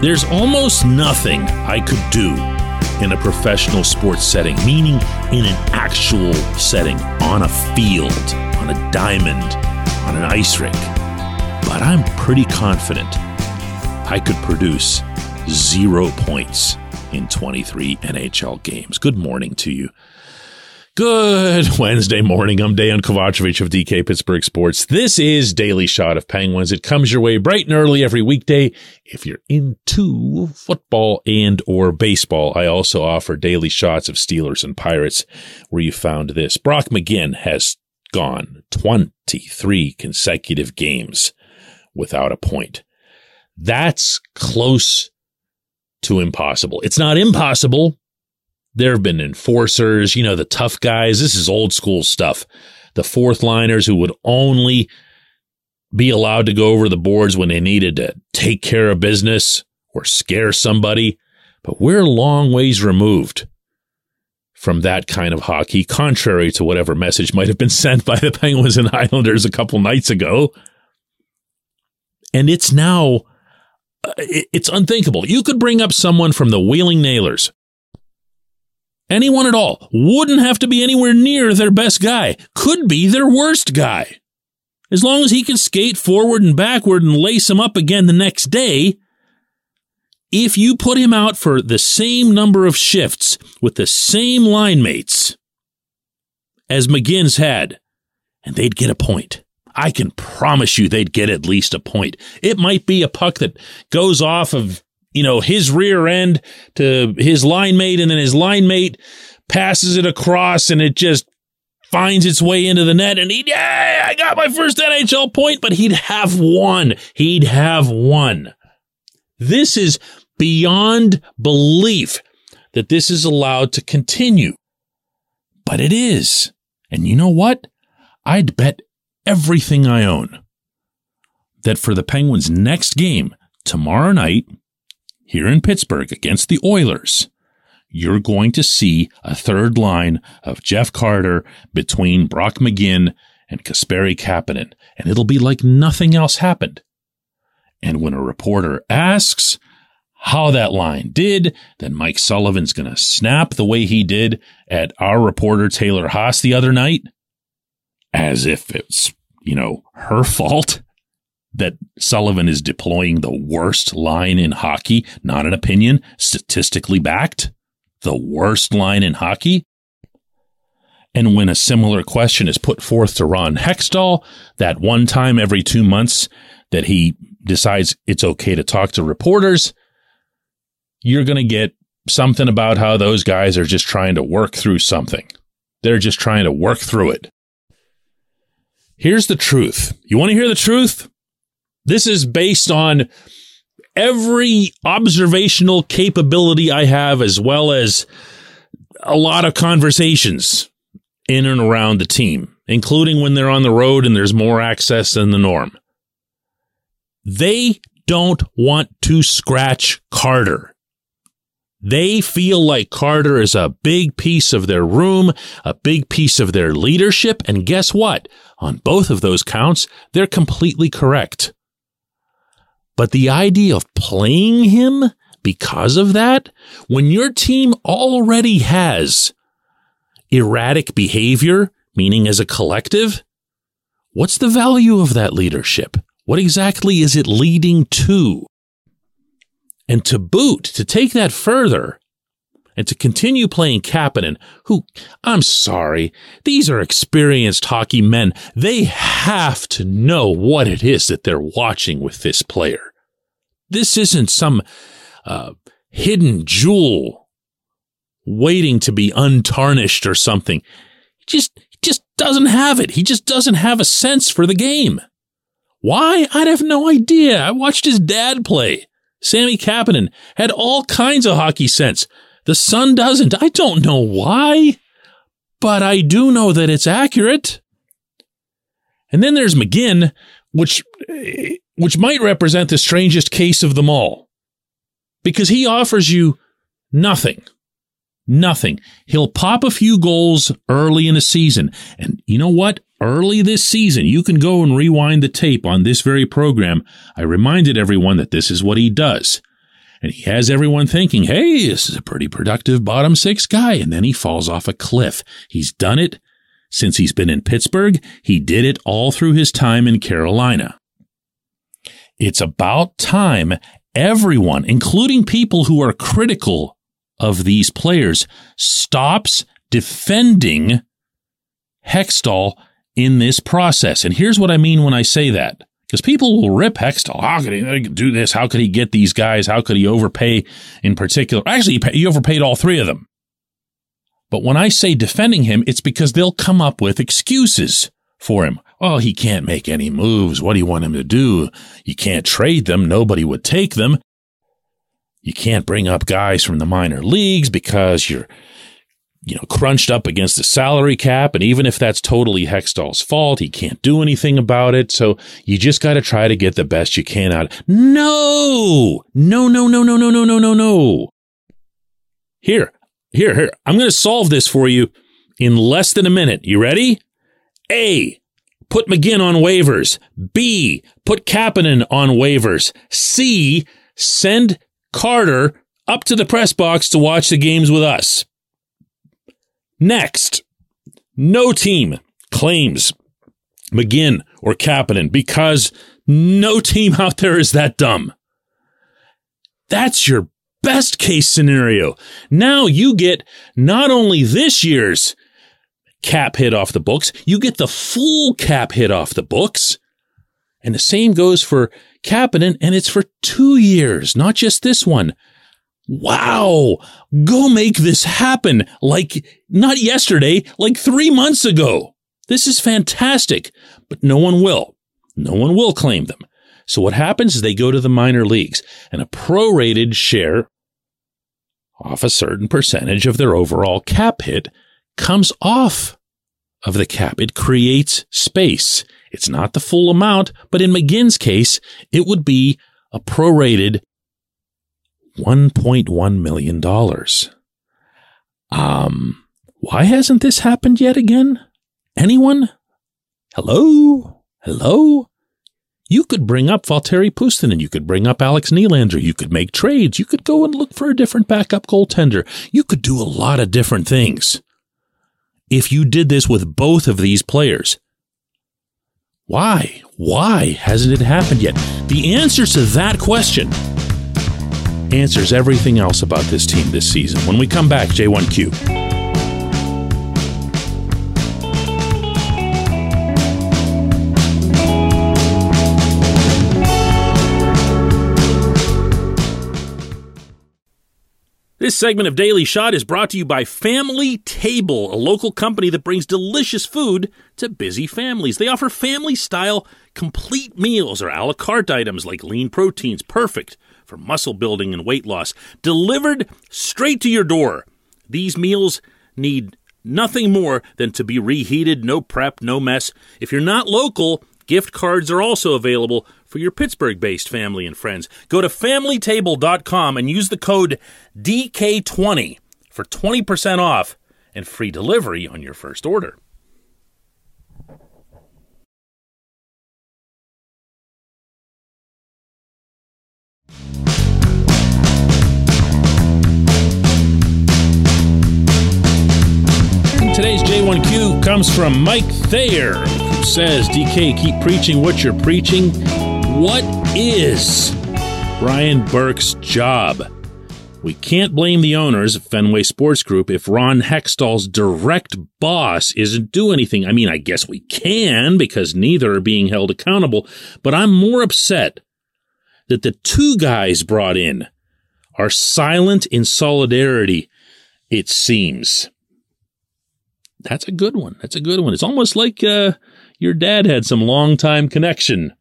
There's almost nothing I could do in a professional sports setting, meaning in an actual setting, on a field, on a diamond, on an ice rink. But I'm pretty confident I could produce zero points in 23 NHL games. Good morning to you. Good Wednesday morning. I'm Dan Kovacevic of DK Pittsburgh Sports. This is Daily Shot of Penguins. It comes your way bright and early every weekday. If you're into football and or baseball, I also offer daily shots of Steelers and Pirates where you found this. Brock McGinn has gone 23 consecutive games without a point. That's close to impossible. It's not impossible, there have been enforcers, you know, the tough guys. This is old school stuff. The fourth liners who would only be allowed to go over the boards when they needed to take care of business or scare somebody. But we're long ways removed from that kind of hockey, contrary to whatever message might have been sent by the Penguins and Islanders a couple nights ago. And it's now, uh, it's unthinkable. You could bring up someone from the Wheeling Nailers Anyone at all wouldn't have to be anywhere near their best guy, could be their worst guy. As long as he can skate forward and backward and lace him up again the next day, if you put him out for the same number of shifts with the same line mates as McGinn's had, and they'd get a point. I can promise you they'd get at least a point. It might be a puck that goes off of you know, his rear end to his line mate and then his line mate passes it across and it just finds its way into the net and he, yeah, I got my first NHL point, but he'd have one. He'd have one. This is beyond belief that this is allowed to continue. But it is. And you know what? I'd bet everything I own that for the Penguins' next game tomorrow night, here in Pittsburgh against the Oilers, you're going to see a third line of Jeff Carter between Brock McGinn and Kasperi Kapanen, and it'll be like nothing else happened. And when a reporter asks how that line did, then Mike Sullivan's going to snap the way he did at our reporter Taylor Haas the other night, as if it's, you know, her fault that Sullivan is deploying the worst line in hockey, not an opinion, statistically backed, the worst line in hockey. And when a similar question is put forth to Ron Hextall, that one time every two months that he decides it's okay to talk to reporters, you're going to get something about how those guys are just trying to work through something. They're just trying to work through it. Here's the truth. You want to hear the truth? This is based on every observational capability I have, as well as a lot of conversations in and around the team, including when they're on the road and there's more access than the norm. They don't want to scratch Carter. They feel like Carter is a big piece of their room, a big piece of their leadership. And guess what? On both of those counts, they're completely correct. But the idea of playing him because of that, when your team already has erratic behavior, meaning as a collective, what's the value of that leadership? What exactly is it leading to? And to boot, to take that further, and to continue playing Kapanen, who, I'm sorry, these are experienced hockey men. They have to know what it is that they're watching with this player. This isn't some uh, hidden jewel waiting to be untarnished or something. He just, he just doesn't have it. He just doesn't have a sense for the game. Why? I'd have no idea. I watched his dad play. Sami Kapanen had all kinds of hockey sense. The son doesn't. I don't know why, but I do know that it's accurate. And then there's McGinn, which, which might represent the strangest case of them all because he offers you nothing. Nothing. He'll pop a few goals early in a season. And you know what? Early this season, you can go and rewind the tape on this very program. I reminded everyone that this is what he does. And he has everyone thinking, hey, this is a pretty productive bottom six guy. And then he falls off a cliff. He's done it since he's been in Pittsburgh. He did it all through his time in Carolina. It's about time everyone, including people who are critical of these players, stops defending Hextall in this process. And here's what I mean when I say that. Because people will rip Hextall. How could he uh, do this? How could he get these guys? How could he overpay in particular? Actually, he overpaid all three of them. But when I say defending him, it's because they'll come up with excuses for him. Oh, he can't make any moves. What do you want him to do? You can't trade them. Nobody would take them. You can't bring up guys from the minor leagues because you're you know, crunched up against the salary cap. And even if that's totally Hextall's fault, he can't do anything about it. So you just got to try to get the best you can out. No, no, no, no, no, no, no, no, no, no. Here, here, here. I'm going to solve this for you in less than a minute. You ready? A. Put McGinn on waivers. B. Put Kapanen on waivers. C. Send Carter up to the press box to watch the games with us. Next, no team claims McGinn or Kapanen because no team out there is that dumb. That's your best case scenario. Now you get not only this year's cap hit off the books, you get the full cap hit off the books. And the same goes for Kapanen, and it's for two years, not just this one. Wow, go make this happen like not yesterday, like three months ago. This is fantastic, but no one will. No one will claim them. So what happens is they go to the minor leagues and a prorated share off a certain percentage of their overall cap hit comes off of the cap. It creates space. It's not the full amount, but in McGinn's case, it would be a prorated $1.1 million. Um, why hasn't this happened yet again? Anyone? Hello? Hello? You could bring up Valtteri Puustinen. And you could bring up Alex Nylander. You could make trades. You could go and look for a different backup goaltender. You could do a lot of different things. If you did this with both of these players, why? Why hasn't it happened yet? The answer to that question answers everything else about this team this season. When we come back, J1Q. This segment of Daily Shot is brought to you by Family Table, a local company that brings delicious food to busy families. They offer family style complete meals or a la carte items like lean proteins, perfect for muscle building and weight loss, delivered straight to your door. These meals need nothing more than to be reheated, no prep, no mess. If you're not local, gift cards are also available for your Pittsburgh based family and friends. Go to familytable.com and use the code DK20 for 20% off and free delivery on your first order. Today's J1Q comes from Mike Thayer, who says, DK, keep preaching what you're preaching. What is Brian Burke's job? We can't blame the owners of Fenway Sports Group if Ron Hextall's direct boss isn't doing anything. I mean, I guess we can because neither are being held accountable, but I'm more upset that the two guys brought in are silent in solidarity, it seems. That's a good one. That's a good one. It's almost like uh, your dad had some long time connection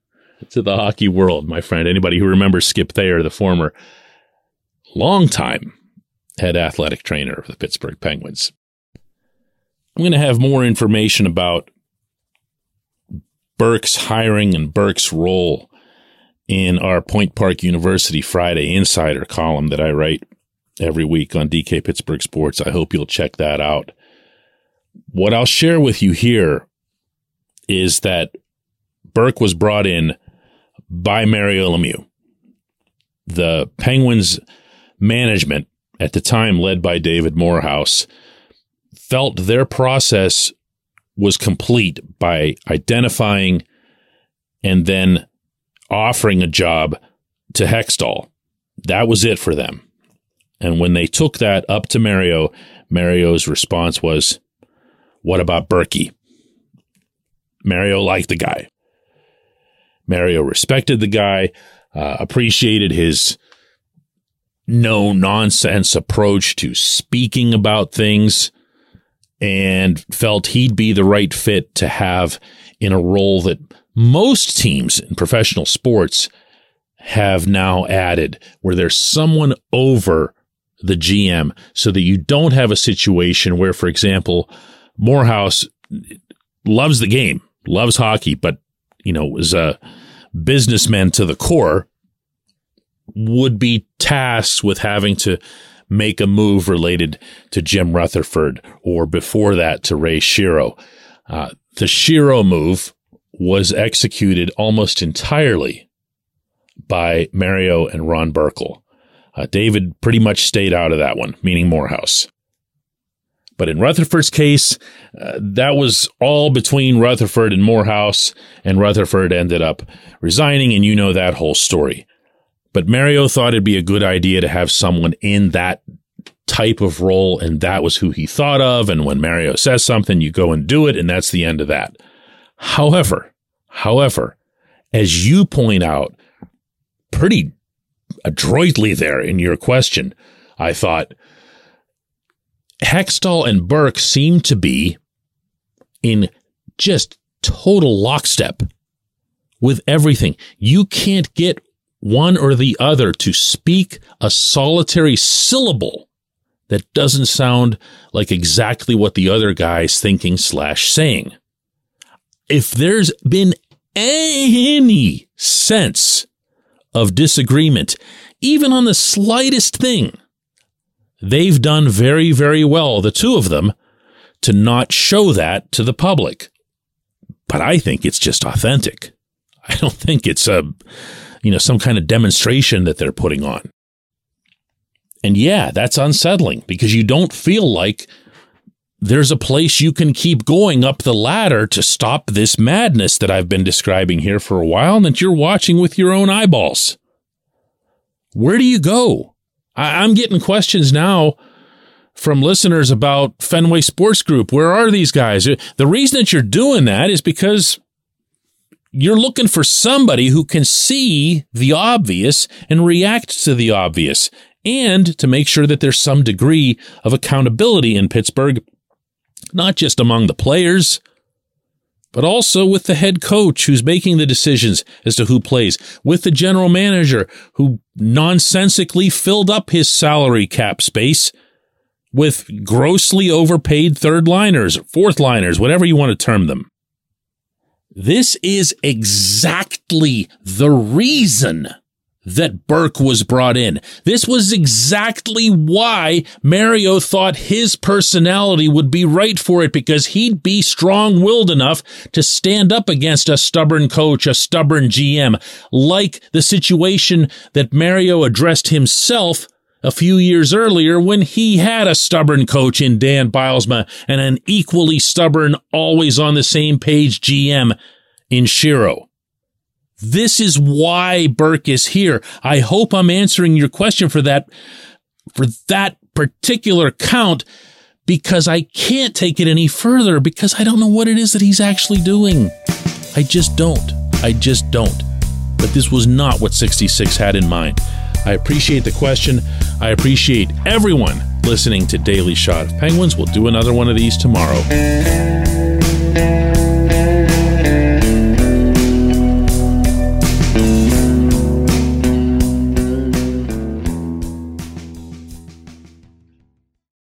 to the hockey world, my friend. Anybody who remembers Skip Thayer, the former long time head athletic trainer of the Pittsburgh Penguins. I'm going to have more information about Burke's hiring and Burke's role in our Point Park University Friday Insider column that I write every week on DK Pittsburgh Sports. I hope you'll check that out. What I'll share with you here is that Burke was brought in by Mario Lemieux. the Penguins management at the time, led by David Morehouse, felt their process was complete by identifying and then offering a job to Hextall. That was it for them. And when they took that up to Mario, Mario's response was, What about Berkey? Mario liked the guy. Mario respected the guy, uh, appreciated his no nonsense approach to speaking about things, and felt he'd be the right fit to have in a role that most teams in professional sports have now added, where there's someone over the GM so that you don't have a situation where, for example, Morehouse loves the game, loves hockey, but, you know, was a businessman to the core, would be tasked with having to make a move related to Jim Rutherford or before that to Ray Shero. Uh, the Shiro move was executed almost entirely by Mario and Ron Burkle. Uh, David pretty much stayed out of that one, meaning Morehouse. But in Rutherford's case, uh, that was all between Rutherford and Morehouse, and Rutherford ended up resigning, and you know that whole story. But Mario thought it'd be a good idea to have someone in that type of role, and that was who he thought of. And when Mario says something, you go and do it, and that's the end of that. However, however, as you point out, pretty adroitly there in your question. I thought Hextall and Burke seem to be in just total lockstep with everything. You can't get one or the other to speak a solitary syllable that doesn't sound like exactly what the other guy's thinking slash saying. If there's been any sense of disagreement, even on the slightest thing. They've done very, very well, the two of them, to not show that to the public. But I think it's just authentic. I don't think it's a, you know, some kind of demonstration that they're putting on. And yeah, that's unsettling because you don't feel like there's a place you can keep going up the ladder to stop this madness that I've been describing here for a while and that you're watching with your own eyeballs. Where do you go? I- I'm getting questions now from listeners about Fenway Sports Group. Where are these guys? The reason that you're doing that is because you're looking for somebody who can see the obvious and react to the obvious and to make sure that there's some degree of accountability in Pittsburgh not just among the players, but also with the head coach who's making the decisions as to who plays, with the general manager who nonsensically filled up his salary cap space with grossly overpaid third liners, fourth liners, whatever you want to term them. This is exactly the reason that Burke was brought in. This was exactly why Mario thought his personality would be right for it because he'd be strong willed enough to stand up against a stubborn coach, a stubborn GM, like the situation that Mario addressed himself a few years earlier when he had a stubborn coach in Dan Bylsma and an equally stubborn, always on the same page GM in Shero. This is why Burke is here. I hope I'm answering your question for that, for that particular count because I can't take it any further because I don't know what it is that he's actually doing. I just don't. I just don't. But this was not what 66 had in mind. I appreciate the question. I appreciate everyone listening to Daily Shot of Penguins. We'll do another one of these tomorrow.